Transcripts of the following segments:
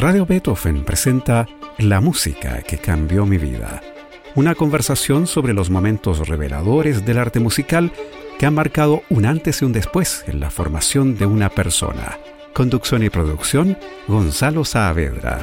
Radio Beethoven presenta La música que cambió mi vida. Una conversación sobre los momentos reveladores del arte musical que han marcado un antes y un después en la formación de una persona. Conducción y producción, Gonzalo Saavedra.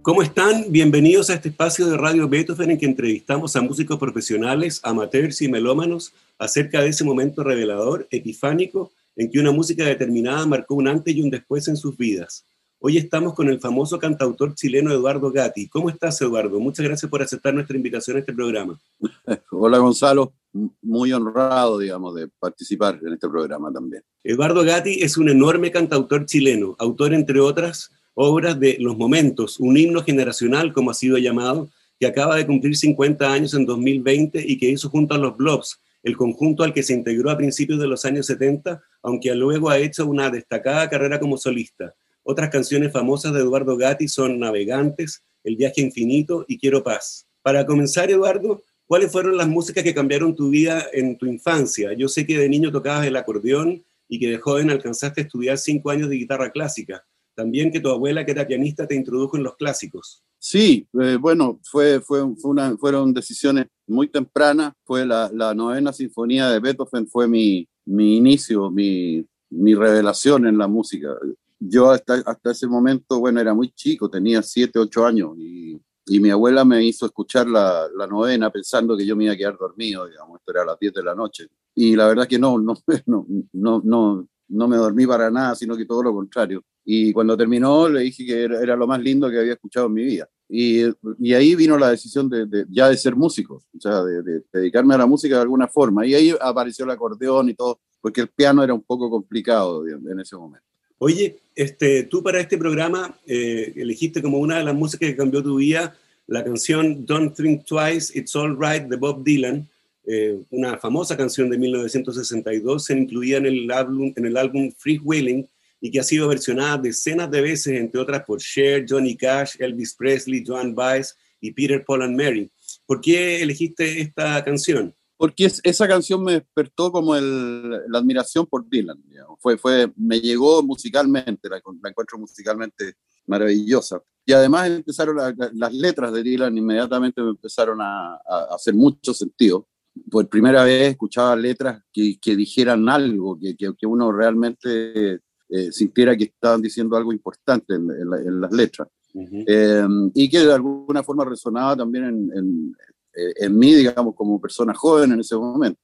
¿Cómo están? Bienvenidos a este espacio de Radio Beethoven en que entrevistamos a músicos profesionales, amateurs y melómanos acerca de ese momento revelador, epifánico, en que una música determinada marcó un antes y un después en sus vidas. Hoy estamos con el famoso cantautor chileno Eduardo Gatti. ¿Cómo estás, Eduardo? Muchas gracias por aceptar nuestra invitación a este programa. Hola, Gonzalo. Muy honrado, digamos, de participar en este programa también. Eduardo Gatti es un enorme cantautor chileno, autor, entre otras, obras de Los Momentos, un himno generacional, como ha sido llamado, que acaba de cumplir 50 años en 2020 y que hizo junto a los Blobs, el conjunto al que se integró a principios de los años 70, aunque luego ha hecho una destacada carrera como solista. Otras canciones famosas de Eduardo Gatti son Navegantes, El viaje infinito y Quiero paz. Para comenzar, Eduardo, ¿cuáles fueron las músicas que cambiaron tu vida en tu infancia? Yo sé que de niño tocabas el acordeón y que de joven alcanzaste a estudiar cinco años de guitarra clásica también que tu abuela, que era pianista, te introdujo en los clásicos. Sí, eh, bueno, fueron decisiones muy tempranas. Fue la, la, novena sinfonía de Beethoven, fue mi, mi inicio, mi, mi, revelación en la música. Yo hasta, hasta ese momento, bueno, era muy chico, tenía siete, ocho años y, y mi abuela me hizo escuchar la, la, novena pensando que yo me iba a quedar dormido, digamos, esto era a las 10 de la noche. Y la verdad que no, no, no, no, no, no me dormí para nada, sino que todo lo contrario. Y cuando terminó le dije que era, lo más lindo que había escuchado en mi vida. Y, y ahí vino la decisión de, ya de ser músico, o sea, de, dedicarme a la música de alguna forma. Y ahí apareció el acordeón y todo, porque el piano era un poco complicado en ese momento. Oye, este, tú para este programa eh, elegiste como una de las músicas que cambió tu vida la canción Don't Think Twice, It's All Right de Bob Dylan, eh, una famosa canción de 1962, se incluía en el álbum, en el álbum Free Willing y que ha sido versionada decenas de veces, entre otras por Cher, Johnny Cash, Elvis Presley, Joan Baez y Peter, Paul and Mary. ¿Por qué elegiste esta canción? Porque esa canción me despertó como la admiración por Dylan. Fue, fue, me llegó musicalmente, la, encuentro musicalmente maravillosa. Y además empezaron las letras de Dylan, inmediatamente me empezaron a, a hacer mucho sentido por primera vez escuchaba letras que, que dijeran algo, que, que, uno realmente eh, sintiera que estaban diciendo algo importante en, las letras. Eh, y que de alguna forma resonaba también en, eh, en, mí, digamos, como persona joven en ese momento.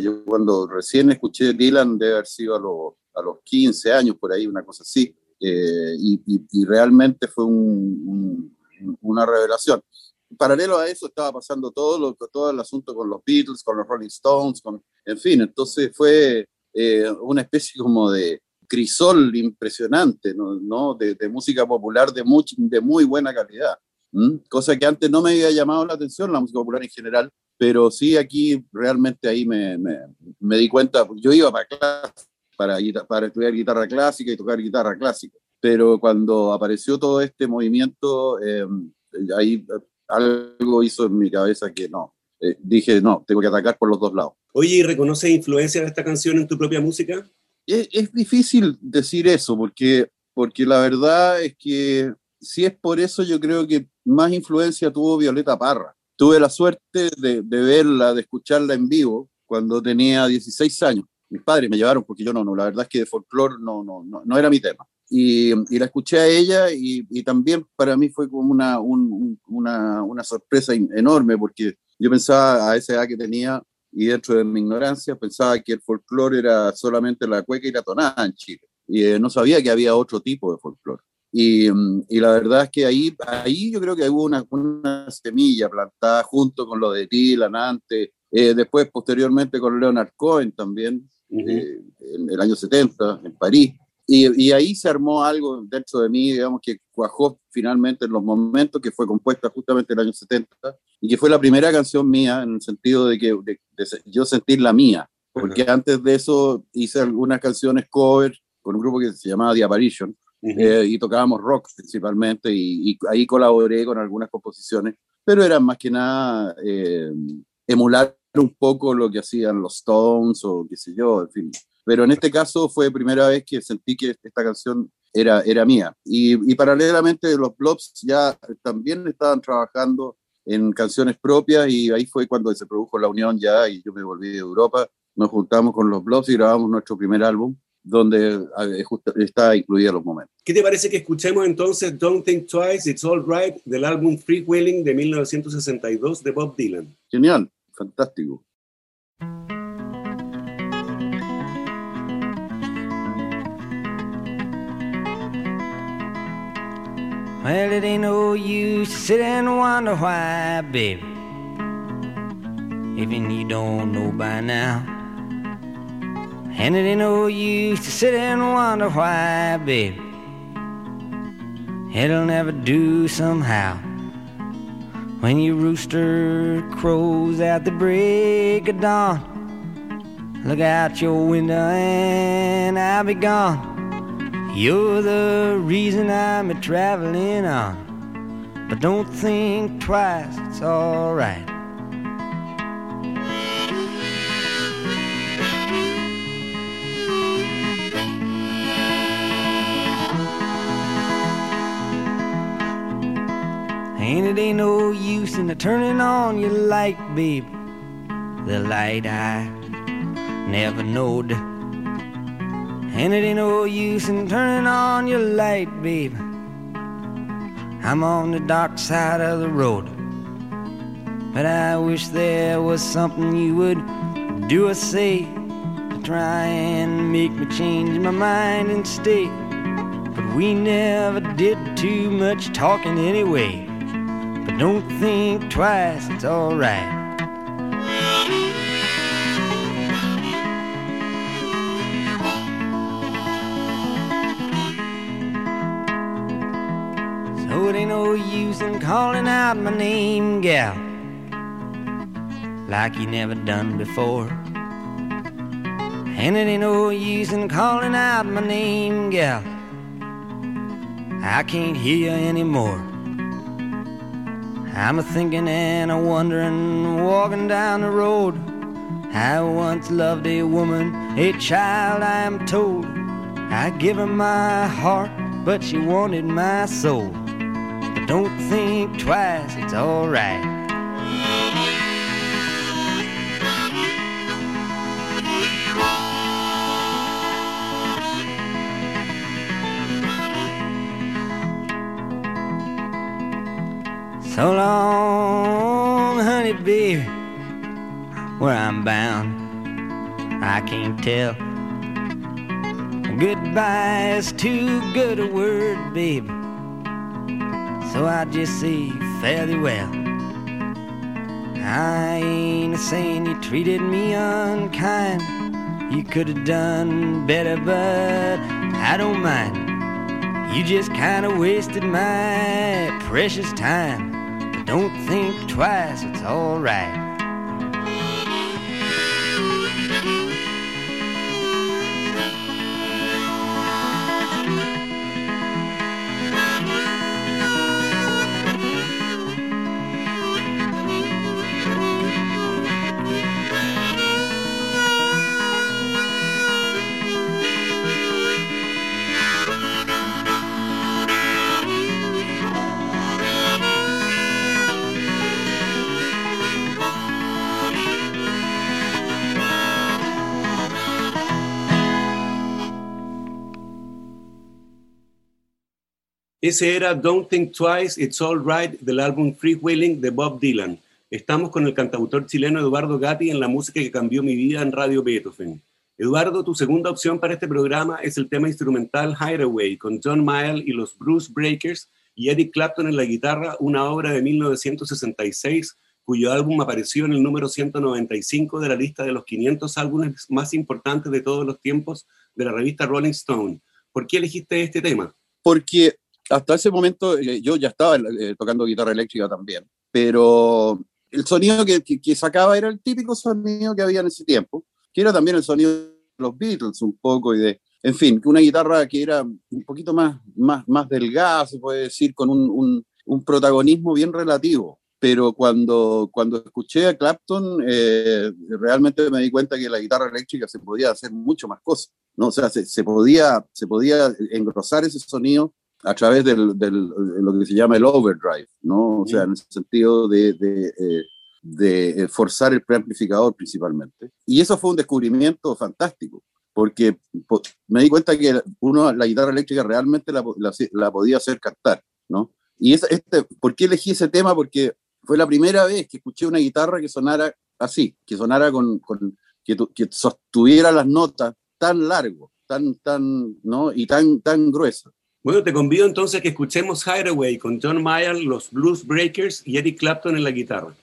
yo cuando recién escuché Dylan, debe haber sido a, los a los 15 años, por ahí, una cosa así, y, y, realmente fue un, una revelación paralelo a eso estaba pasando todo, lo, todo el asunto con los Beatles, con los Rolling Stones, con, en fin, entonces fue eh, una especie como de crisol impresionante, ¿no? De, música popular de, de muy buena calidad, cosa que antes no me había llamado la atención, la música popular en general, pero sí aquí realmente ahí me, me, di cuenta, yo iba para clase, para, para estudiar guitarra clásica y tocar guitarra clásica, pero cuando apareció todo este movimiento, eh, ahí algo hizo en mi cabeza que no. Eh, dije, no, tengo que atacar por los dos lados. Oye, ¿y reconoces influencia de esta canción en tu propia música? Es, difícil decir eso, porque, porque la verdad es que si es por eso, yo creo que más influencia tuvo Violeta Parra. Tuve la suerte de, verla, de escucharla en vivo cuando tenía 16 años. Mis padres me llevaron porque yo no, no la verdad es que de folclore no, no, no, no era mi tema. Y, la escuché a ella y, y, también para mí fue como una, una, una, sorpresa enorme porque yo pensaba a esa edad que tenía y dentro de mi ignorancia pensaba que el folclore era solamente la cueca y la tonada en Chile y eh, no sabía que había otro tipo de folclore. Y, y, la verdad es que ahí, ahí yo creo que hubo una, una semilla plantada junto con lo de Dylan antes, eh, después posteriormente con Leonard Cohen también, eh, en el año 70 en París. Y, ahí se armó algo dentro de mí, digamos, que cuajó finalmente en los momentos, que fue compuesta justamente en el año 70, y que fue la primera canción mía en el sentido de que yo sentir la mía, porque antes de eso hice algunas canciones cover con un grupo que se llamaba The Apparition, eh, y tocábamos rock principalmente, y, ahí colaboré con algunas composiciones, pero eran más que nada eh, emular un poco lo que hacían los Stones o qué sé yo, en fin pero en este caso fue primera vez que sentí que esta canción era, era mía. Y, y paralelamente los Blobs ya también estaban trabajando en canciones propias y ahí fue cuando se produjo la unión ya y yo me volví de Europa, nos juntamos con los Blobs y grabamos nuestro primer álbum donde eh, está incluida los momentos. ¿Qué te parece que escuchemos entonces Don't Think Twice, It's All Right del álbum Free Wheeling de 1962 de Bob Dylan? Genial, fantástico. Well, it ain't no use to sit and wonder why, baby. Even you don't know by now. And it ain't no use to sit and wonder why, baby. It'll never do somehow. When your rooster crows at the break of dawn, look out your window and I'll be gone. You're the reason I'm a traveling on. But don't think twice, it's alright. And it ain't no use in turning on your light, babe. The light I never knowed and it ain't no use in turning on your light, babe. I'm on the dark side of the road. But I wish there was something you would do or say to try and make me change my mind and stay. But we never did too much talking anyway. But don't think twice, it's alright. It ain't no use in calling out my name, gal, like you never done before. And it ain't no use in calling out my name, gal. I can't hear you anymore. I'm a thinking and a wondering, walking down the road. I once loved a woman, a child, I am told. I give her my heart, but she wanted my soul. Don't think twice, it's alright. So long, honey, baby, where I'm bound, I can't tell. Goodbye is too good a word, baby. So I just say fairly well. I ain't a saying you treated me unkind. You could have done better, but I don't mind. You just kind of wasted my precious time. But don't think twice, it's alright. Ese era Don't Think Twice, It's All Right del álbum Freewheeling de Bob Dylan. Estamos con el cantautor chileno Eduardo Gatti en la música que cambió mi vida en Radio Beethoven. Eduardo, tu segunda opción para este programa es el tema instrumental Hideaway con John Mayall y los Bruce Breakers y Eric Clapton en la guitarra, una obra de 1966 cuyo álbum apareció en el número 195 de la lista de los 500 álbumes más importantes de todos los tiempos de la revista Rolling Stone. ¿Por qué elegiste este tema? Porque hasta ese momento eh, yo ya estaba eh, tocando guitarra eléctrica también, pero el sonido que, que, sacaba era el típico sonido que había en ese tiempo, que era también el sonido de los Beatles un poco y de, en fin, una guitarra que era un poquito más, más, más delgada, se puede decir, con un, un, protagonismo bien relativo pero cuando, cuando escuché a Clapton, eh, realmente me di cuenta que la guitarra eléctrica se podía hacer mucho más cosas, ¿no? O sea, se, se podía, se podía engrosar ese sonido a través del, del, de lo que se llama el overdrive, ¿no? O sea, en el sentido de, de, eh, de forzar el preamplificador principalmente. Y eso fue un descubrimiento fantástico, porque me di cuenta que uno, la guitarra eléctrica realmente la, la, la podía hacer cantar, ¿no? Y esa, este, ¿por qué elegí ese tema? Porque fue la primera vez que escuché una guitarra que sonara así, que sonara con, con que, que, sostuviera las notas tan largo, tan, tan, ¿no? Y tan, tan gruesa. Bueno, te convido entonces a que escuchemos Hideaway con John Mayer, los Blues Breakers y Eric Clapton en la guitarra.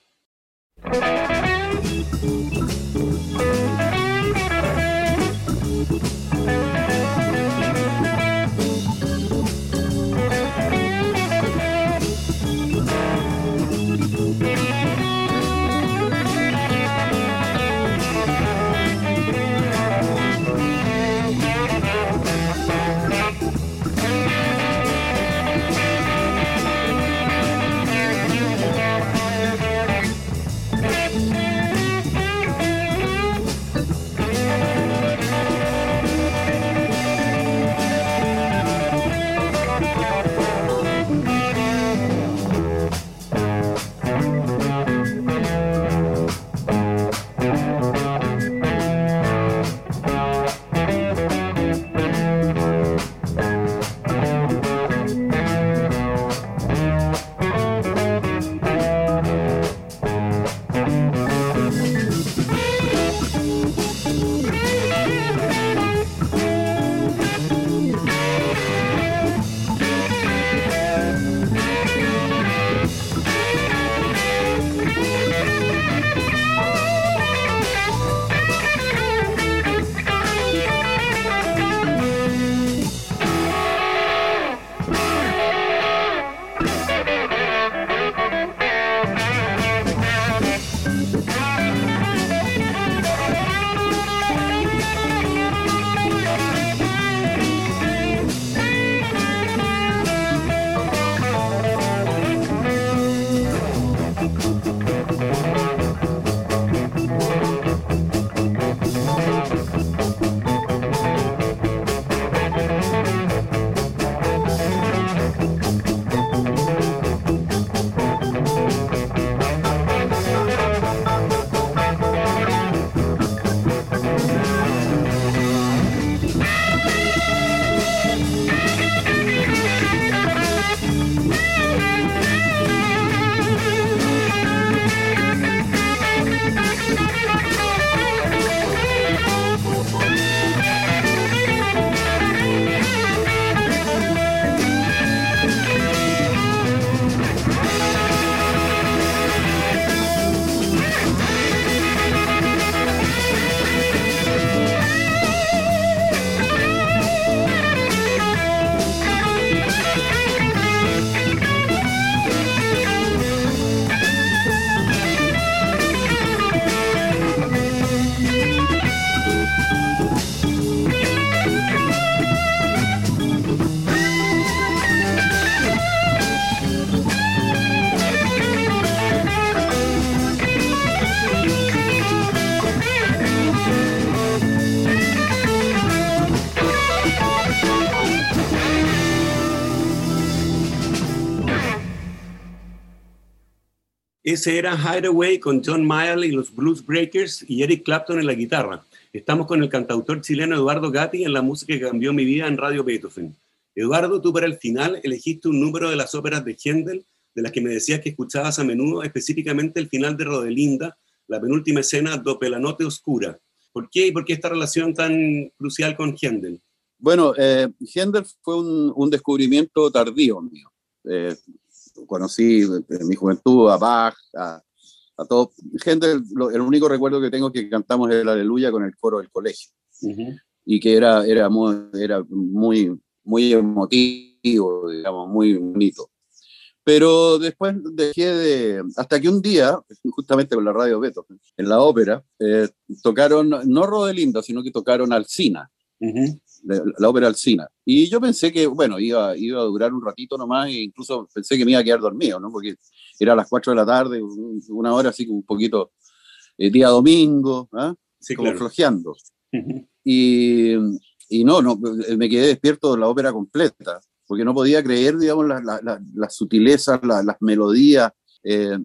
Ese era Hideaway con John Mayall y los Blues Breakers y Eric Clapton en la guitarra. Estamos con el cantautor chileno Eduardo Gatti en la música que cambió mi vida en Radio Beethoven. Eduardo, tú para el final elegiste un número de las óperas de Händel, de las que me decías que escuchabas a menudo, específicamente el final de Rodelinda, la penúltima escena Dope la Noche Oscura. ¿Por qué y por qué esta relación tan crucial con Händel? Bueno, eh, Händel fue un, un, descubrimiento tardío mío. Eh, conocí en mi juventud a Bach, a, a todo. Gente, el único recuerdo que tengo es que cantamos el Aleluya con el coro del colegio. Uh -huh. Y que era, era, muy, era muy, muy emotivo, digamos, muy bonito. Pero después dejé de. Hasta que un día, justamente con la radio Beto, en la ópera, eh, tocaron no Rodelinda, sino que tocaron Alcina. La, ópera Alcina. Y yo pensé que, bueno, iba, iba a durar un ratito nomás e incluso pensé que me iba a quedar dormido, ¿no? Porque era a las 4 de la tarde, una hora así como un poquito eh, día domingo, ¿ah? como flojeando. y, y, no, no, me quedé despierto la ópera completa, porque no podía creer, digamos, las la, sutilezas, las melodías, eh,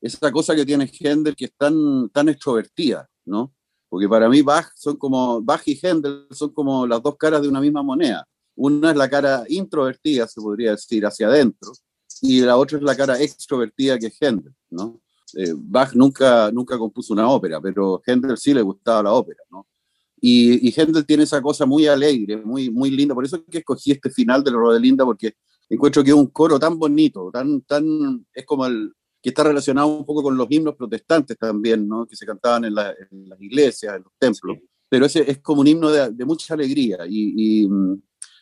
esa cosa que tiene Händel que es tan, tan extrovertida, ¿no? Porque para mí Bach son como Bach y Händel son como las dos caras de una misma moneda. Una es la cara introvertida, se podría decir, hacia adentro, y la otra es la cara extrovertida que es Händel, ¿no? Eh, Bach nunca, nunca compuso una ópera, pero Händel sí le gustaba la ópera, ¿no? Y, y Händel tiene esa cosa muy alegre, muy, muy linda, por eso es que escogí este final de la Rodelinda, porque encuentro que es un coro tan bonito, tan, tan, es como el, que está relacionado un poco con los himnos protestantes también, ¿no? que se cantaban en, las iglesias, en los templos. Pero ese es como un himno de, mucha alegría y, y,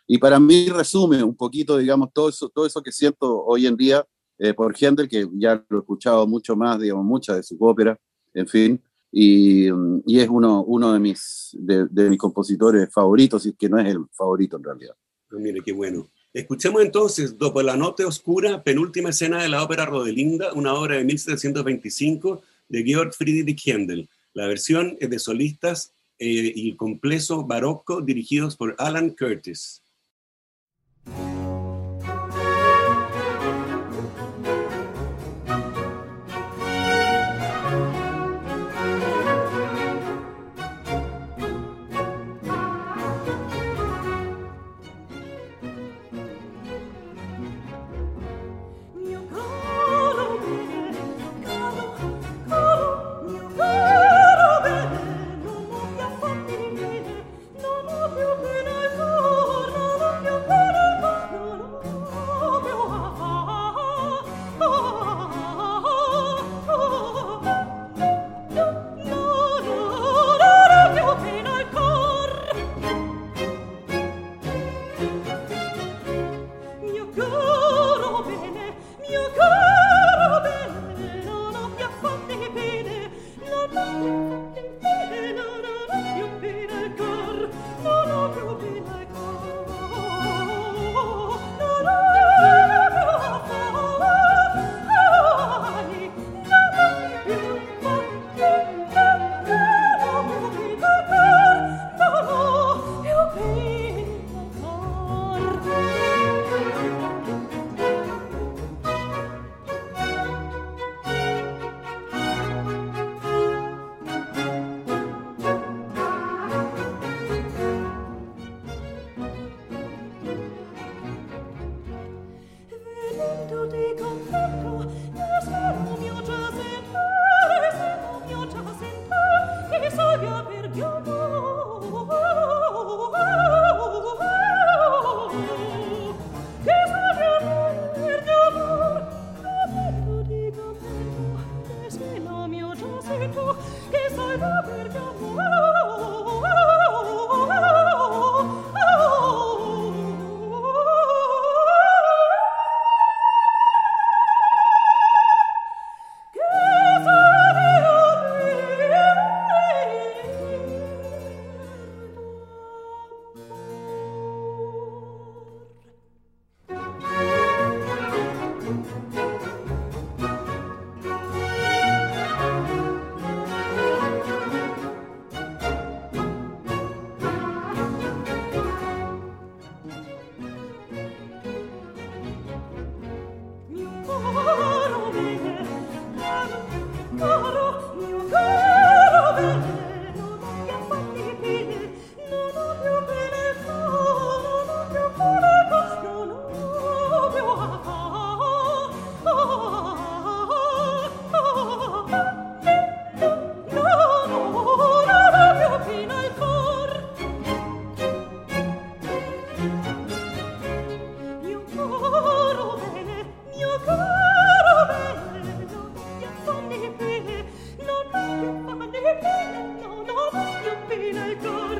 y, para mí resume un poquito, digamos, todo eso, todo eso que siento hoy en día eh, por Händel, que ya lo he escuchado mucho más, digamos, muchas de sus óperas, en fin, y, y es uno, uno de, mis, de, de, mis compositores favoritos, y que no es el favorito en realidad. Ah, mire, qué bueno. Escuchemos entonces, Dopo la Noche Oscura, penúltima escena de la ópera Rodelinda, una obra de 1725 de Georg Friedrich Händel. La versión es de solistas eh, y complejo barroco dirigidos por Alan Curtis.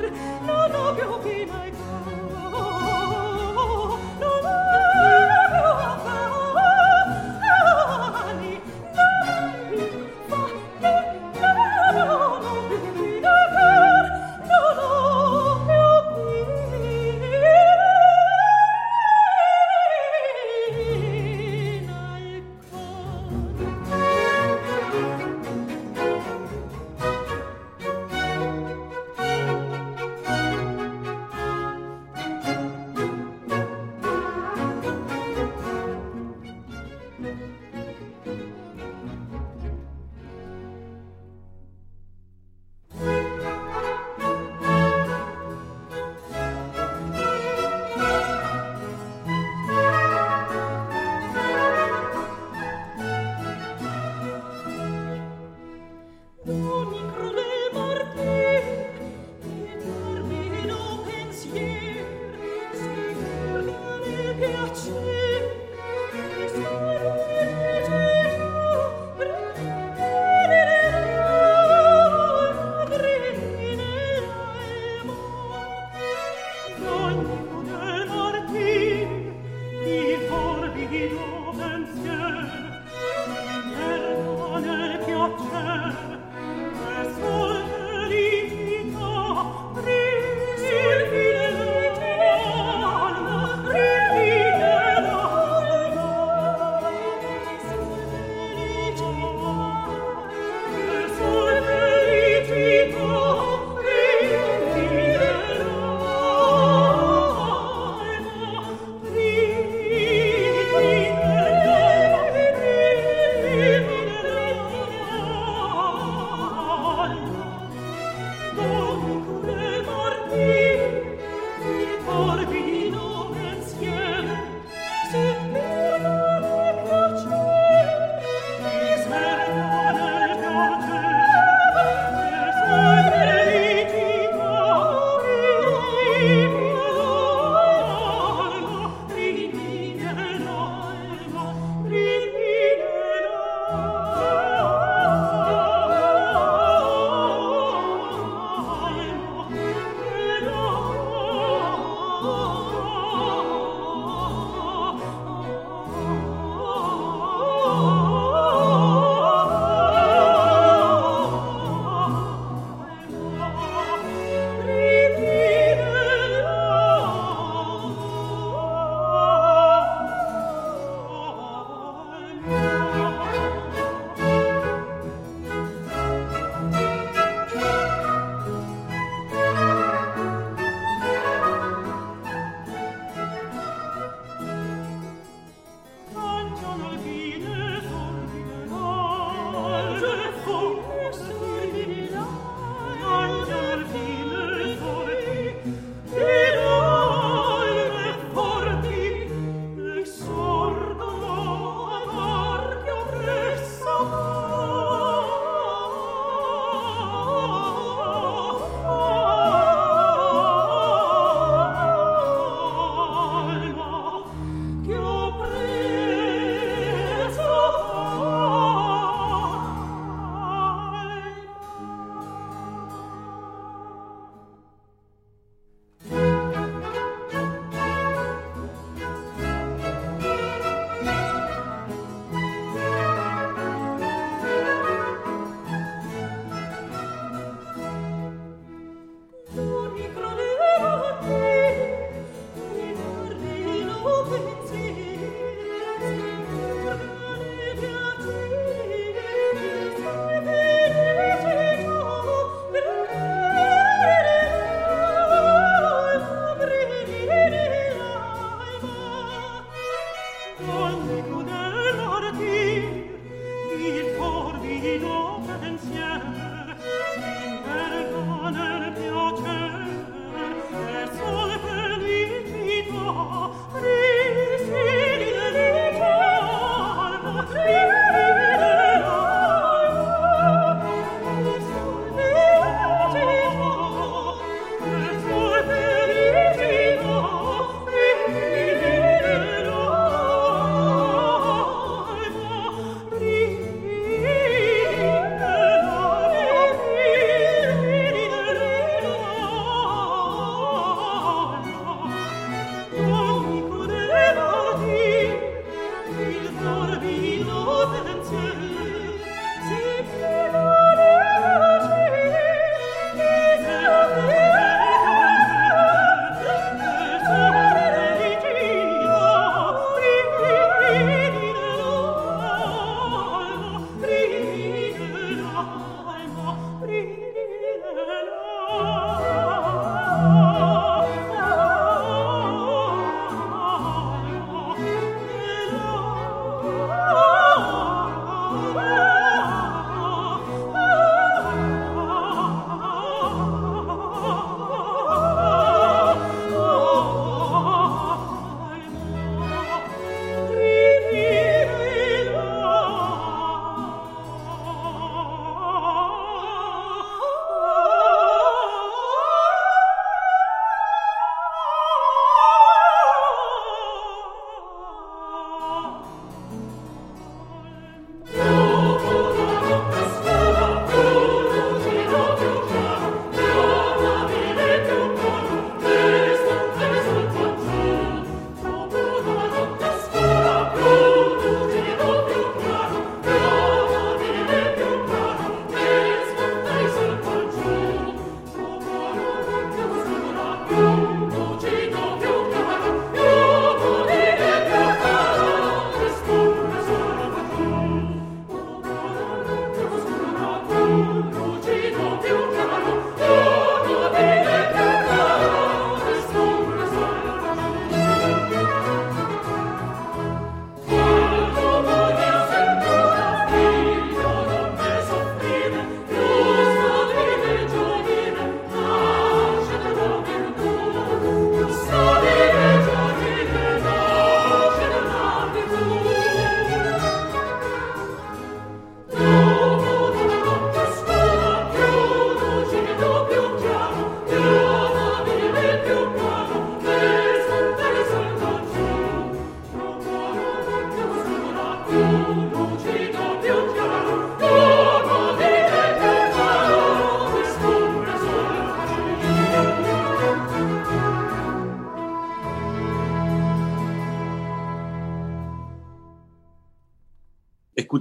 amor.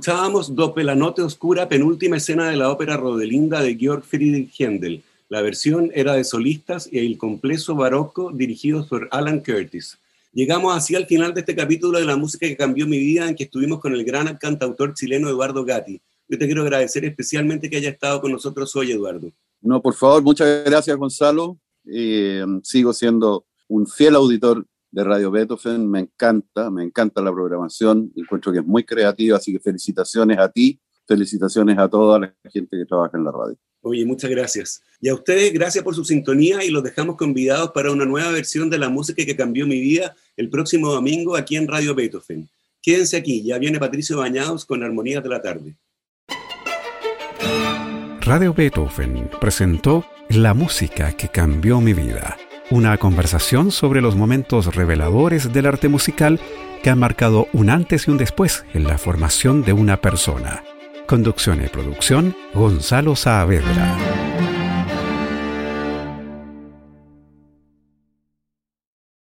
Escuchábamos Doppel Note Oscura, penúltima escena de la ópera Rodelinda de Georg Friedrich Händel. La versión era de solistas y el complejo barroco dirigido por Alan Curtis. Llegamos así al final de este capítulo de la música que cambió mi vida, en que estuvimos con el gran cantautor chileno Eduardo Gatti. Yo te quiero agradecer especialmente que haya estado con nosotros hoy, Eduardo. No, por favor, muchas gracias, Gonzalo. Eh, sigo siendo un fiel auditor de Radio Beethoven. Me encanta, me encanta la programación. Encuentro que es muy creativa, así que felicitaciones a ti, felicitaciones a toda la gente que trabaja en la radio. Oye, muchas gracias. Y a ustedes, gracias por su sintonía y los dejamos convidados para una nueva versión de la música que cambió mi vida el próximo domingo aquí en Radio Beethoven. Quédense aquí, ya viene Patricio Bañados con Armonías de la Tarde. Radio Beethoven presentó La música que cambió mi vida, una conversación sobre los momentos reveladores del arte musical que han marcado un antes y un después en la formación de una persona. Conducción y producción, Gonzalo Saavedra.